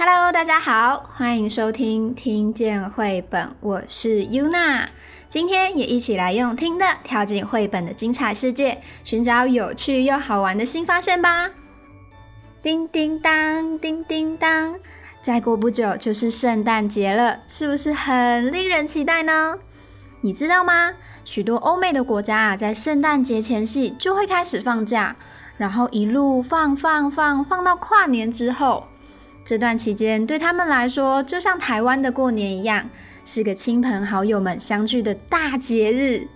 Hello，大家好，欢迎收听听见绘本，我是 Yuna。今天也一起来用听的跳进绘本的精彩世界，寻找有趣又好玩的新发现吧！叮叮当，叮叮当，再过不久就是圣诞节了，是不是很令人期待呢？你知道吗？许多欧美的国家啊，在圣诞节前夕就会开始放假，然后一路放放放放到跨年之后。这段期间对他们来说，就像台湾的过年一样，是个亲朋好友们相聚的大节日。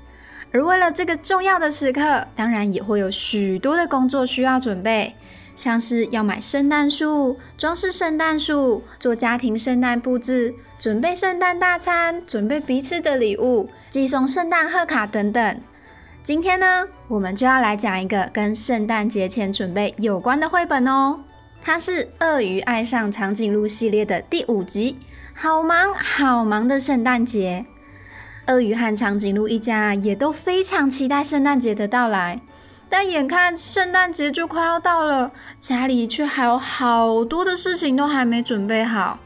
而为了这个重要的时刻，当然也会有许多的工作需要准备，像是要买圣诞树、装饰圣诞树、做家庭圣诞布置、准备圣诞大餐、准备彼此的礼物、寄送圣诞贺卡等等。今天呢，我们就要来讲一个跟圣诞节前准备有关的绘本哦。它是《鳄鱼爱上长颈鹿》系列的第五集，好忙好忙的圣诞节。鳄鱼和长颈鹿一家也都非常期待圣诞节的到来，但眼看圣诞节就快要到了，家里却还有好多的事情都还没准备好。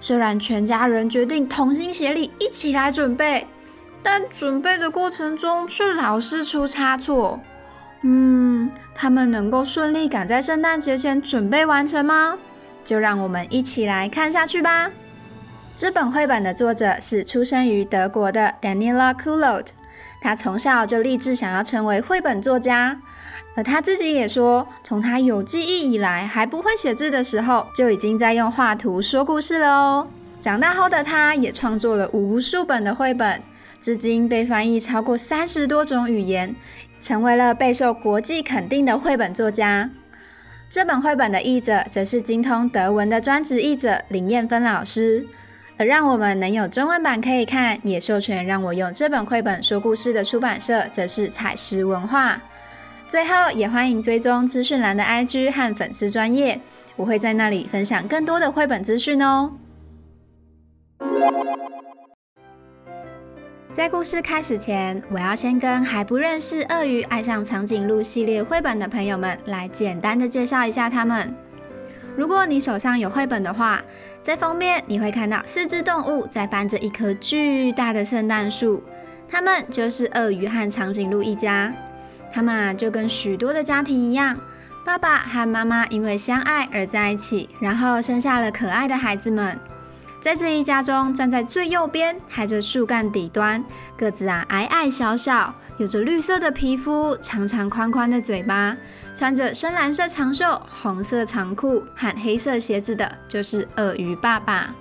虽然全家人决定同心协力一起来准备，但准备的过程中却老是出差错。嗯。他们能够顺利赶在圣诞节前准备完成吗？就让我们一起来看下去吧。这本绘本的作者是出生于德国的 Daniela k u l o t 他从小就立志想要成为绘本作家，而他自己也说，从他有记忆以来，还不会写字的时候，就已经在用画图说故事了哦。长大后的他，也创作了无数本的绘本，至今被翻译超过三十多种语言。成为了备受国际肯定的绘本作家。这本绘本的译者则是精通德文的专职译者林燕芬老师。而让我们能有中文版可以看，也授权让我用这本绘本说故事的出版社，则是彩石文化。最后，也欢迎追踪资讯栏的 IG 和粉丝专业，我会在那里分享更多的绘本资讯哦。在故事开始前，我要先跟还不认识《鳄鱼爱上长颈鹿》系列绘本的朋友们来简单的介绍一下它们。如果你手上有绘本的话，在封面你会看到四只动物在搬着一棵巨大的圣诞树，它们就是鳄鱼和长颈鹿一家。它们啊就跟许多的家庭一样，爸爸和妈妈因为相爱而在一起，然后生下了可爱的孩子们。在这一家中，站在最右边，还着树干底端，个子啊矮矮小小，有着绿色的皮肤，长长宽宽的嘴巴，穿着深蓝色长袖、红色长裤和黑色鞋子的，就是鳄鱼爸爸。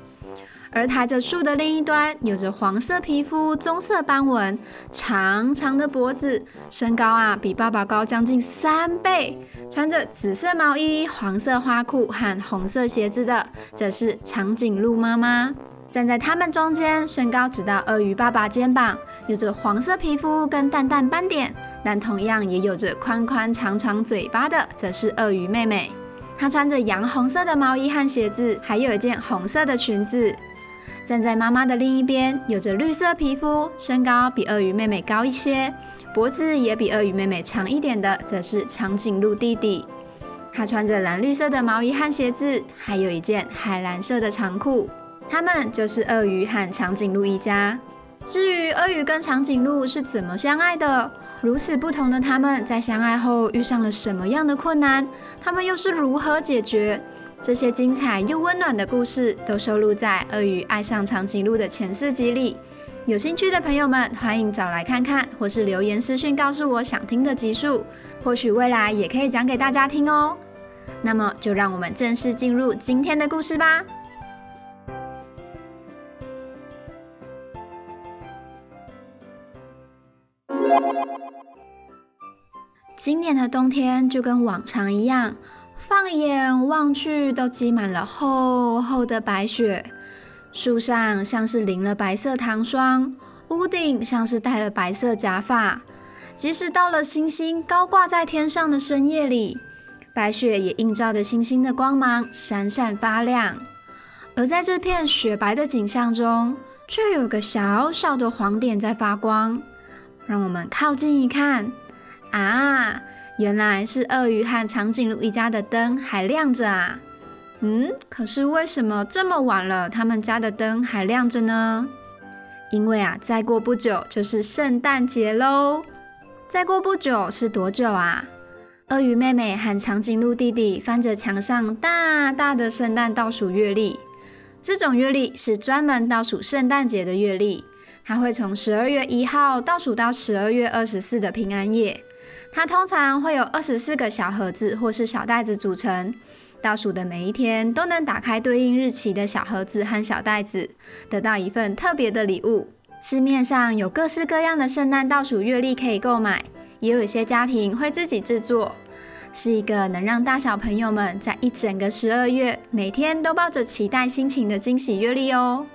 而抬着树的另一端，有着黄色皮肤、棕色斑纹、长长的脖子，身高啊比爸爸高将近三倍，穿着紫色毛衣、黄色花裤和红色鞋子的，这是长颈鹿妈妈。站在他们中间，身高只到鳄鱼爸爸肩膀，有着黄色皮肤跟淡淡斑点，但同样也有着宽宽长长嘴巴的，则是鳄鱼妹妹。她穿着洋红色的毛衣和鞋子，还有一件红色的裙子。站在妈妈的另一边，有着绿色皮肤、身高比鳄鱼妹妹高一些、脖子也比鳄鱼妹妹长一点的，则是长颈鹿弟弟。他穿着蓝绿色的毛衣和鞋子，还有一件海蓝色的长裤。他们就是鳄鱼和长颈鹿一家。至于鳄鱼跟长颈鹿是怎么相爱的，如此不同的他们在相爱后遇上了什么样的困难，他们又是如何解决？这些精彩又温暖的故事都收录在《鳄鱼爱上长颈鹿》的前四集里。有兴趣的朋友们，欢迎找来看看，或是留言私讯告诉我想听的集数，或许未来也可以讲给大家听哦。那么，就让我们正式进入今天的故事吧。今年的冬天就跟往常一样。放眼望去，都积满了厚厚的白雪。树上像是淋了白色糖霜，屋顶像是戴了白色假发。即使到了星星高挂在天上的深夜里，白雪也映照着星星的光芒，闪闪发亮。而在这片雪白的景象中，却有个小小的黄点在发光。让我们靠近一看，啊！原来是鳄鱼和长颈鹿一家的灯还亮着啊！嗯，可是为什么这么晚了，他们家的灯还亮着呢？因为啊，再过不久就是圣诞节喽。再过不久是多久啊？鳄鱼妹妹和长颈鹿弟弟翻着墙上大大的圣诞倒数月历。这种月历是专门倒数圣诞节的月历，它会从十二月一号倒数到十二月二十四的平安夜。它通常会有二十四个小盒子或是小袋子组成。倒数的每一天都能打开对应日期的小盒子和小袋子，得到一份特别的礼物。市面上有各式各样的圣诞倒数月历可以购买。也有一些家庭会自己制作，是一个能让大小朋友们在一整个十二月每天都抱着期待心情的惊喜月历哦。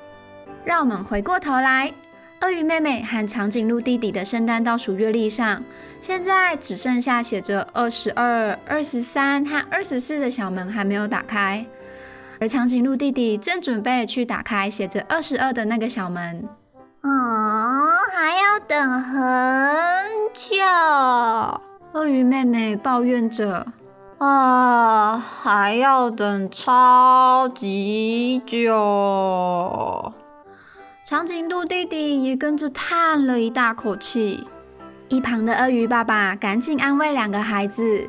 让我们回过头来，鳄鱼妹妹和长颈鹿弟弟的圣诞倒数月历上，现在只剩下写着二十二、二十三和二十四的小门还没有打开，而长颈鹿弟弟正准备去打开写着二十二的那个小门。哦，还要等很久。鳄鱼妹妹抱怨着：“啊，还要等超级久。”长颈鹿弟弟也跟着叹了一大口气。一旁的鳄鱼爸爸赶紧安慰两个孩子：“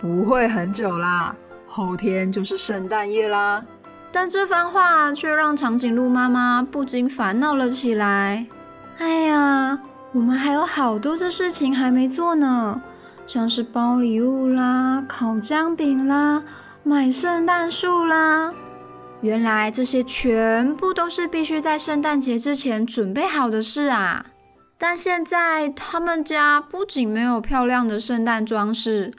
不会很久啦，后天就是圣诞夜啦。”但这番话却让长颈鹿妈妈不禁烦恼了起来。哎呀，我们还有好多的事情还没做呢，像是包礼物啦、烤姜饼啦、买圣诞树啦。原来这些全部都是必须在圣诞节之前准备好的事啊！但现在他们家不仅没有漂亮的圣诞装饰，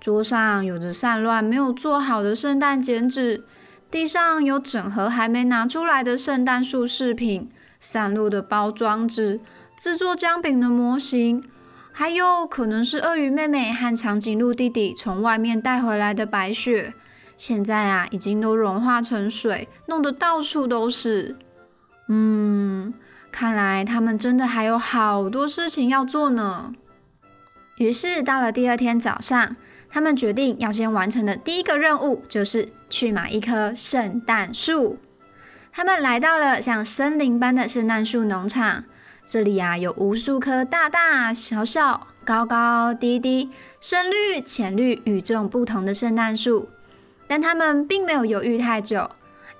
桌上有着散乱没有做好的圣诞剪纸。地上有整盒还没拿出来的圣诞树饰品，散落的包装纸，制作姜饼的模型，还有可能是鳄鱼妹妹和长颈鹿弟弟从外面带回来的白雪，现在啊已经都融化成水，弄得到处都是。嗯，看来他们真的还有好多事情要做呢。于是到了第二天早上。他们决定要先完成的第一个任务就是去买一棵圣诞树。他们来到了像森林般的圣诞树农场，这里啊有无数棵大大小小、高高低低、深绿、浅绿、与众不同的圣诞树。但他们并没有犹豫太久，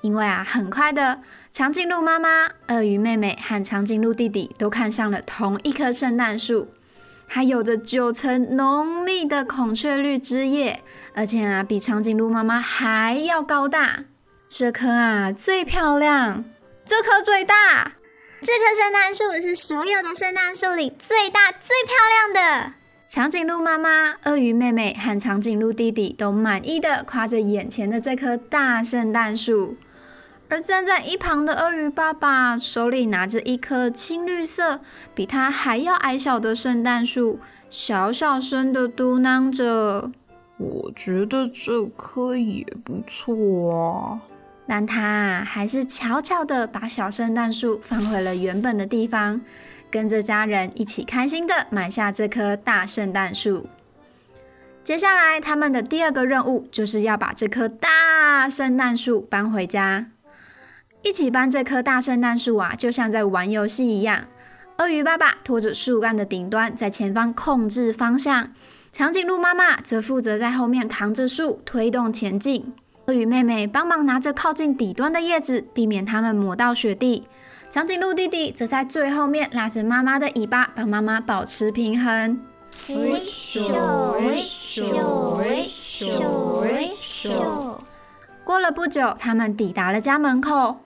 因为啊，很快的，长颈鹿妈妈、鳄鱼妹妹和长颈鹿弟弟都看上了同一棵圣诞树。它有着九层浓密的孔雀绿枝叶，而且啊，比长颈鹿妈妈还要高大。这棵啊最漂亮，这棵最大。这棵圣诞树是所有的圣诞树里最大、最漂亮的。长颈鹿妈妈、鳄鱼妹妹和长颈鹿弟弟都满意的夸着眼前的这棵大圣诞树。而站在一旁的鳄鱼爸爸手里拿着一棵青绿色、比他还要矮小的圣诞树，小小声的嘟囔着：“我觉得这棵也不错啊。”但他还是悄悄的把小圣诞树放回了原本的地方，跟着家人一起开心的买下这棵大圣诞树。接下来，他们的第二个任务就是要把这棵大圣诞树搬回家。一起搬这棵大圣诞树啊，就像在玩游戏一样。鳄鱼爸爸拖着树干的顶端，在前方控制方向；长颈鹿妈妈则负责在后面扛着树推动前进。鳄鱼妹妹帮忙拿着靠近底端的叶子，避免它们磨到雪地。长颈鹿弟弟则在最后面拉着妈妈的尾巴，帮妈妈保持平衡。过了不久，他们抵达了家门口。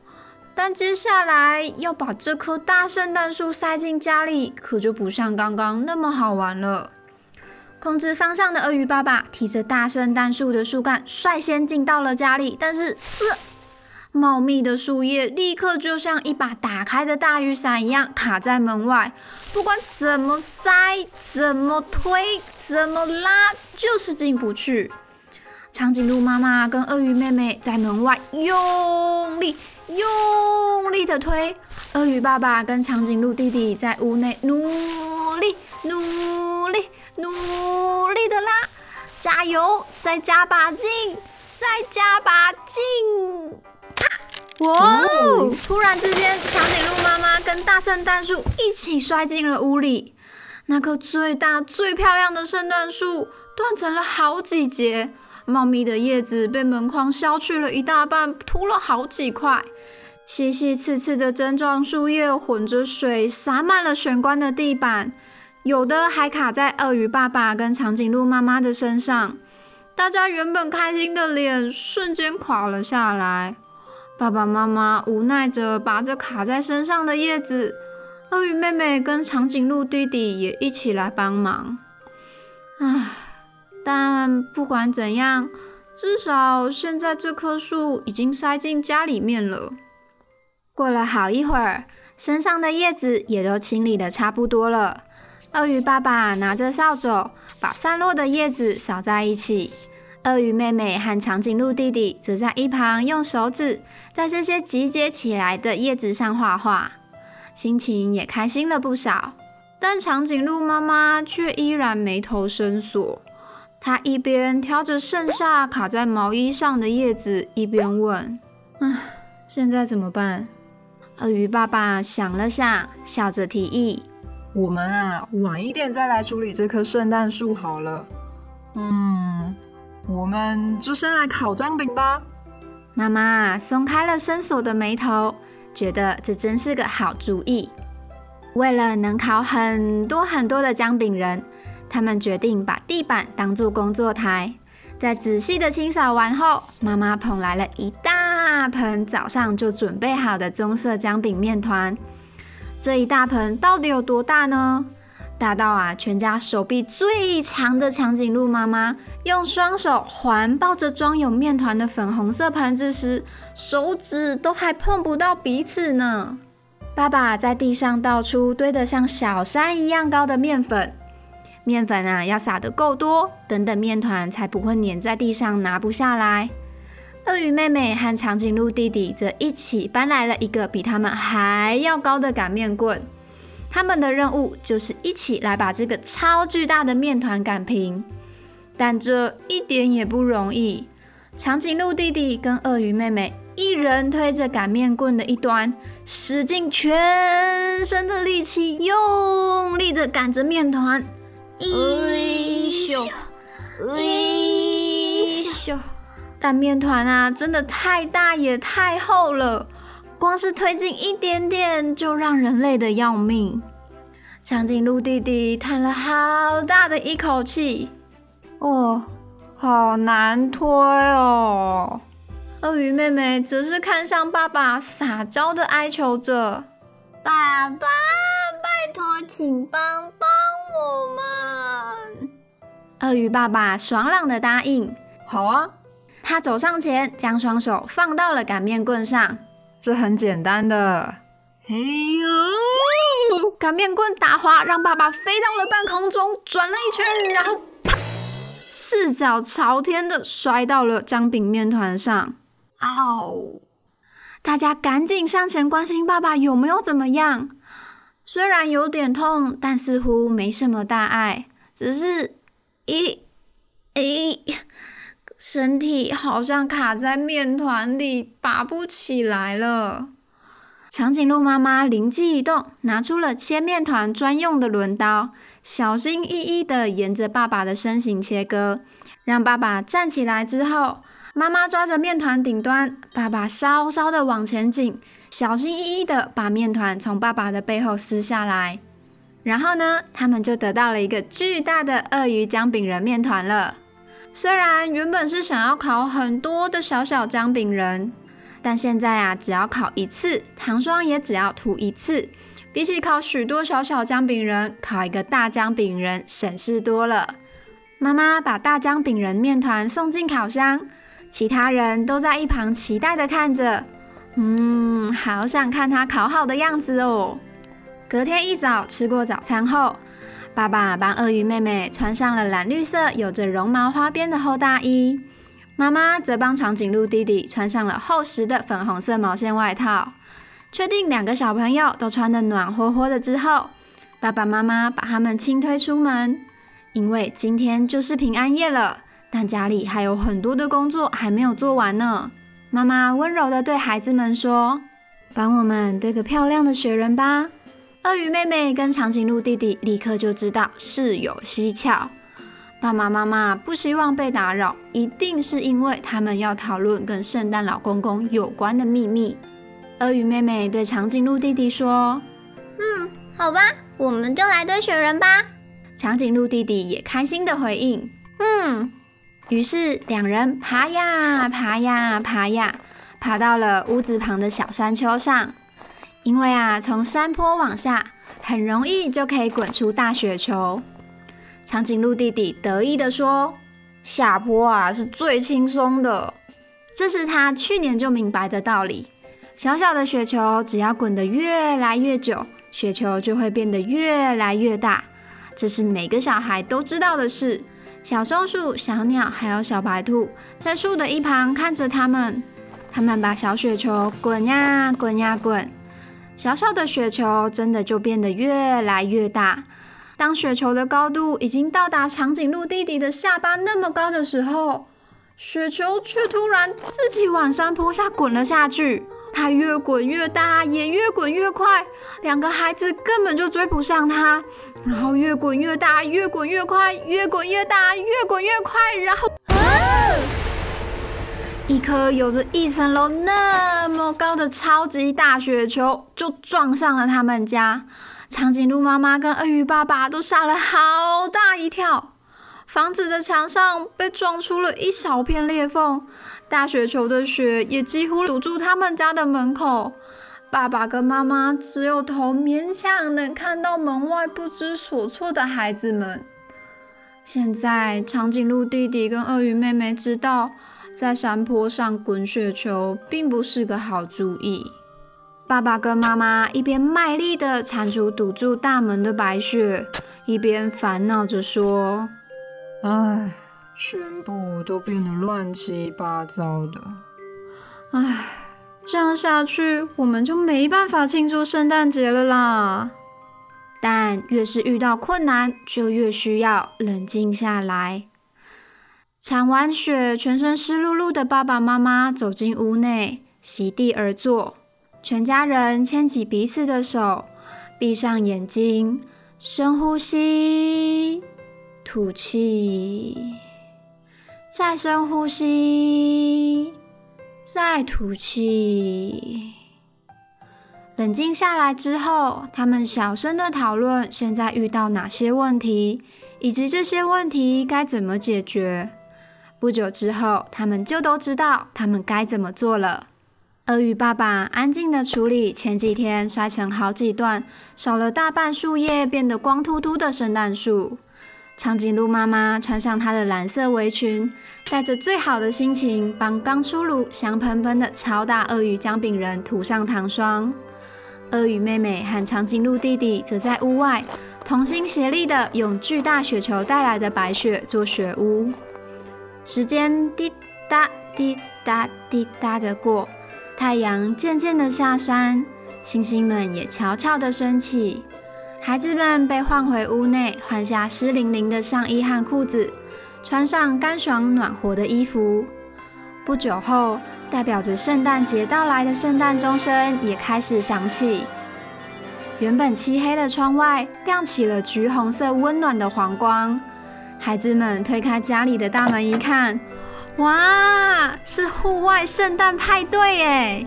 但接下来要把这棵大圣诞树塞进家里，可就不像刚刚那么好玩了。控制方向的鳄鱼爸爸提着大圣诞树的树干，率先进到了家里。但是，呃，茂密的树叶立刻就像一把打开的大雨伞一样卡在门外，不管怎么塞、怎么推、怎么拉，就是进不去。长颈鹿妈妈跟鳄鱼妹妹在门外用力、用力的推，鳄鱼爸爸跟长颈鹿弟弟在屋内努力、努力、努力的拉，加油，再加把劲！再加把劲！哇哦！突然之间，长颈鹿妈妈跟大圣诞树一起摔进了屋里。那棵最大、最漂亮的圣诞树断成了好几节，茂密的叶子被门框削去了一大半，秃了好几块。细细刺刺的针状树叶混着水，洒满了玄关的地板，有的还卡在鳄鱼爸爸跟长颈鹿妈妈的身上。大家原本开心的脸瞬间垮了下来。爸爸妈妈无奈着拔着卡在身上的叶子，鳄鱼妹妹跟长颈鹿弟弟也一起来帮忙。唉，但不管怎样，至少现在这棵树已经塞进家里面了。过了好一会儿，身上的叶子也都清理的差不多了。鳄鱼爸爸拿着扫帚，把散落的叶子扫在一起。鳄鱼妹妹和长颈鹿弟弟则在一旁用手指在这些集结起来的叶子上画画，心情也开心了不少。但长颈鹿妈妈却依然眉头深锁。她一边挑着剩下卡在毛衣上的叶子，一边问：“唉，现在怎么办？”鳄鱼爸爸想了想，笑着提议：“我们啊，晚一点再来处理这棵圣诞树好了。嗯，我们就先来烤姜饼吧。”妈妈松开了伸锁的眉头，觉得这真是个好主意。为了能烤很多很多的姜饼人，他们决定把地板当做工作台。在仔细的清扫完后，妈妈捧来了一大盆早上就准备好的棕色姜饼面团。这一大盆到底有多大呢？大到啊，全家手臂最长的长颈鹿妈妈用双手环抱着装有面团的粉红色盆子时，手指都还碰不到彼此呢。爸爸在地上倒出堆得像小山一样高的面粉。面粉啊，要撒得够多，等等面团才不会粘在地上拿不下来。鳄鱼妹妹和长颈鹿弟弟则一起搬来了一个比他们还要高的擀面棍，他们的任务就是一起来把这个超巨大的面团擀平。但这一点也不容易，长颈鹿弟弟跟鳄鱼妹妹一人推着擀面棍的一端，使尽全身的力气，用力的擀着面团。哎咻，哎咻！但面团啊，真的太大也太厚了，光是推进一点点就让人累得要命。长颈鹿弟弟叹了好大的一口气，哦，好难推哦。鳄鱼妹妹则是看向爸爸，撒娇的哀求着：“爸爸，拜托，请帮帮我们！”鳄鱼爸爸爽朗的答应：“好啊！”他走上前，将双手放到了擀面棍上。这很简单的。嘿呦！擀面棍打滑，让爸爸飞到了半空中，转了一圈，然后啪，四脚朝天的摔到了姜饼面团上。嗷！大家赶紧上前关心爸爸有没有怎么样。虽然有点痛，但似乎没什么大碍，只是，咦，诶，身体好像卡在面团里，拔不起来了。长颈鹿妈妈灵机一动，拿出了切面团专用的轮刀，小心翼翼地沿着爸爸的身形切割，让爸爸站起来之后。妈妈抓着面团顶端，爸爸稍稍的往前紧，小心翼翼地把面团从爸爸的背后撕下来。然后呢，他们就得到了一个巨大的鳄鱼姜饼人面团了。虽然原本是想要烤很多的小小姜饼人，但现在啊，只要烤一次，糖霜也只要涂一次，比起烤许多小小姜饼人，烤一个大姜饼人省事多了。妈妈把大姜饼人面团送进烤箱。其他人都在一旁期待的看着，嗯，好想看他烤好的样子哦。隔天一早吃过早餐后，爸爸帮鳄鱼妹妹穿上了蓝绿色有着绒毛花边的厚大衣，妈妈则帮长颈鹿弟弟穿上了厚实的粉红色毛线外套。确定两个小朋友都穿得暖和和的之后，爸爸妈妈把他们轻推出门，因为今天就是平安夜了。但家里还有很多的工作还没有做完呢。妈妈温柔地对孩子们说：“帮我们堆个漂亮的雪人吧。”鳄鱼妹妹跟长颈鹿弟弟立刻就知道事有蹊跷。爸爸妈妈不希望被打扰，一定是因为他们要讨论跟圣诞老公公有关的秘密。鳄鱼妹妹对长颈鹿弟弟说：“嗯，好吧，我们就来堆雪人吧。”长颈鹿弟弟也开心的回应：“嗯。”于是两人爬呀爬呀爬呀，爬到了屋子旁的小山丘上。因为啊，从山坡往下很容易就可以滚出大雪球。长颈鹿弟弟得意地说：“下坡啊是最轻松的，这是他去年就明白的道理。小小的雪球只要滚得越来越久，雪球就会变得越来越大，这是每个小孩都知道的事。小松鼠、小鸟还有小白兔在树的一旁看着他们，他们把小雪球滚呀滚呀滚。”小小的雪球真的就变得越来越大。当雪球的高度已经到达长颈鹿弟弟的下巴那么高的时候，雪球却突然自己往山坡下滚了下去。它越滚越大，也越滚越快，两个孩子根本就追不上它。然后越滚越大，越滚越快，越滚越大，越滚越快，然后！一颗有着一层楼那么高的超级大雪球就撞上了他们家，长颈鹿妈妈跟鳄鱼爸爸都吓了好大一跳。房子的墙上被撞出了一小片裂缝，大雪球的雪也几乎堵住他们家的门口。爸爸跟妈妈只有头勉强能看到门外不知所措的孩子们。现在，长颈鹿弟弟跟鳄鱼妹妹知道。在山坡上滚雪球并不是个好主意。爸爸跟妈妈一边卖力地铲除堵住大门的白雪，一边烦恼着说：“唉，全部都变得乱七八糟的。唉，这样下去我们就没办法庆祝圣诞节了啦。但越是遇到困难，就越需要冷静下来。”铲完雪，全身湿漉漉的爸爸妈妈走进屋内，席地而坐。全家人牵起彼此的手，闭上眼睛，深呼吸，吐气，再深呼吸，再吐气。冷静下来之后，他们小声的讨论现在遇到哪些问题，以及这些问题该怎么解决。不久之后，他们就都知道他们该怎么做了。鳄鱼爸爸安静地处理前几天摔成好几段、少了大半树叶、变得光秃秃的圣诞树。长颈鹿妈妈穿上她的蓝色围裙，带着最好的心情，帮刚出炉、香喷喷的超大鳄鱼姜饼人涂上糖霜。鳄鱼妹妹和长颈鹿弟弟则在屋外同心协力地用巨大雪球带来的白雪做雪屋。时间滴答滴答滴答的过，太阳渐渐的下山，星星们也悄悄的升起。孩子们被唤回屋内，换下湿淋淋的上衣和裤子，穿上干爽暖和的衣服。不久后，代表着圣诞节到来的圣诞钟声也开始响起。原本漆黑的窗外亮起了橘红色温暖的黄光。孩子们推开家里的大门一看，哇，是户外圣诞派对耶！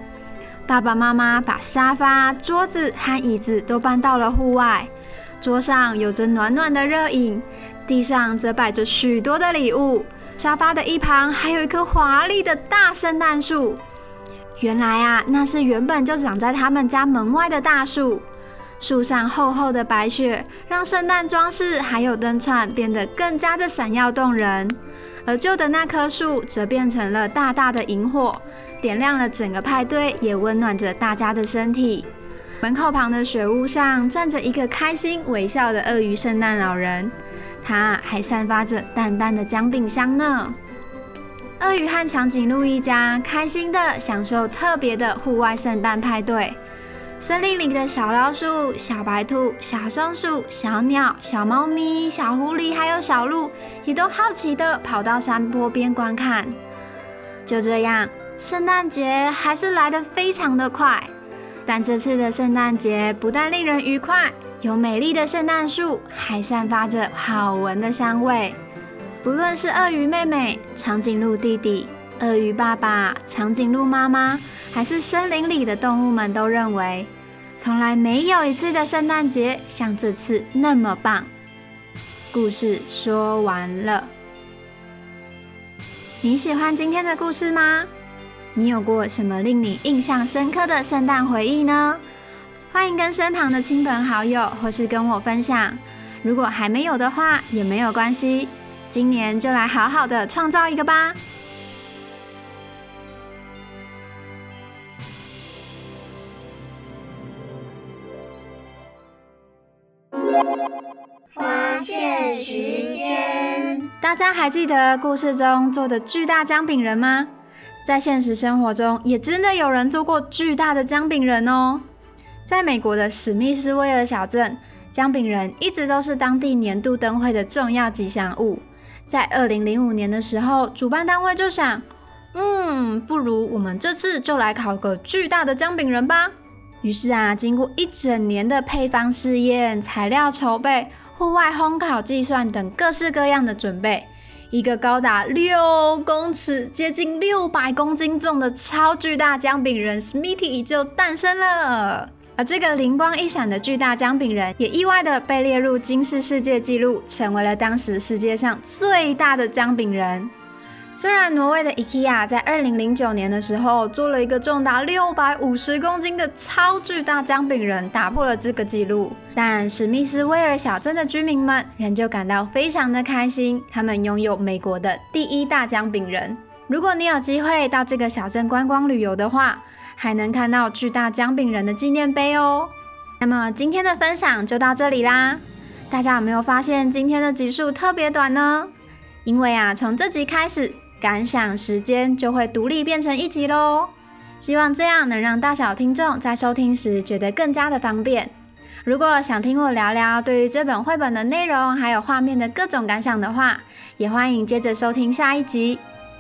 爸爸妈妈把沙发、桌子和椅子都搬到了户外，桌上有着暖暖的热饮，地上则摆着许多的礼物，沙发的一旁还有一棵华丽的大圣诞树。原来啊，那是原本就长在他们家门外的大树。树上厚厚的白雪，让圣诞装饰还有灯串变得更加的闪耀动人。而旧的那棵树则变成了大大的萤火，点亮了整个派对，也温暖着大家的身体。门口旁的雪屋上站着一个开心微笑的鳄鱼圣诞老人，他还散发着淡淡的姜饼香呢。鳄鱼和长颈鹿一家开心的享受特别的户外圣诞派对。森林里的小老鼠、小白兔、小松鼠、小鸟、小猫咪、小狐狸，还有小鹿，也都好奇的跑到山坡边观看。就这样，圣诞节还是来得非常的快。但这次的圣诞节不但令人愉快，有美丽的圣诞树，还散发着好闻的香味。不论是鳄鱼妹妹、长颈鹿弟弟、鳄鱼爸爸、长颈鹿妈妈。还是森林里的动物们都认为，从来没有一次的圣诞节像这次那么棒。故事说完了，你喜欢今天的故事吗？你有过什么令你印象深刻的圣诞回忆呢？欢迎跟身旁的亲朋好友，或是跟我分享。如果还没有的话，也没有关系，今年就来好好的创造一个吧。时间，大家还记得故事中做的巨大姜饼人吗？在现实生活中，也真的有人做过巨大的姜饼人哦。在美国的史密斯威尔小镇，姜饼人一直都是当地年度灯会的重要吉祥物。在二零零五年的时候，主办单位就想，嗯，不如我们这次就来烤个巨大的姜饼人吧。于是啊，经过一整年的配方试验、材料筹备、户外烘烤计算等各式各样的准备，一个高达六公尺、接近六百公斤重的超巨大姜饼人 Smitty 就诞生了。而这个灵光一闪的巨大姜饼人，也意外的被列入金氏世界纪录，成为了当时世界上最大的姜饼人。虽然挪威的 IKEA 在二零零九年的时候做了一个重达六百五十公斤的超巨大姜饼人，打破了这个记录，但史密斯威尔小镇的居民们仍旧感到非常的开心，他们拥有美国的第一大姜饼人。如果你有机会到这个小镇观光旅游的话，还能看到巨大姜饼人的纪念碑哦。那么今天的分享就到这里啦，大家有没有发现今天的集数特别短呢？因为啊，从这集开始。感想时间就会独立变成一集喽，希望这样能让大小听众在收听时觉得更加的方便。如果想听我聊聊对于这本绘本的内容还有画面的各种感想的话，也欢迎接着收听下一集。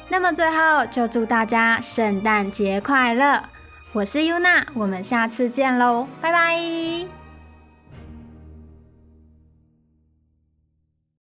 那么最后就祝大家圣诞节快乐！我是优娜，我们下次见喽，拜拜。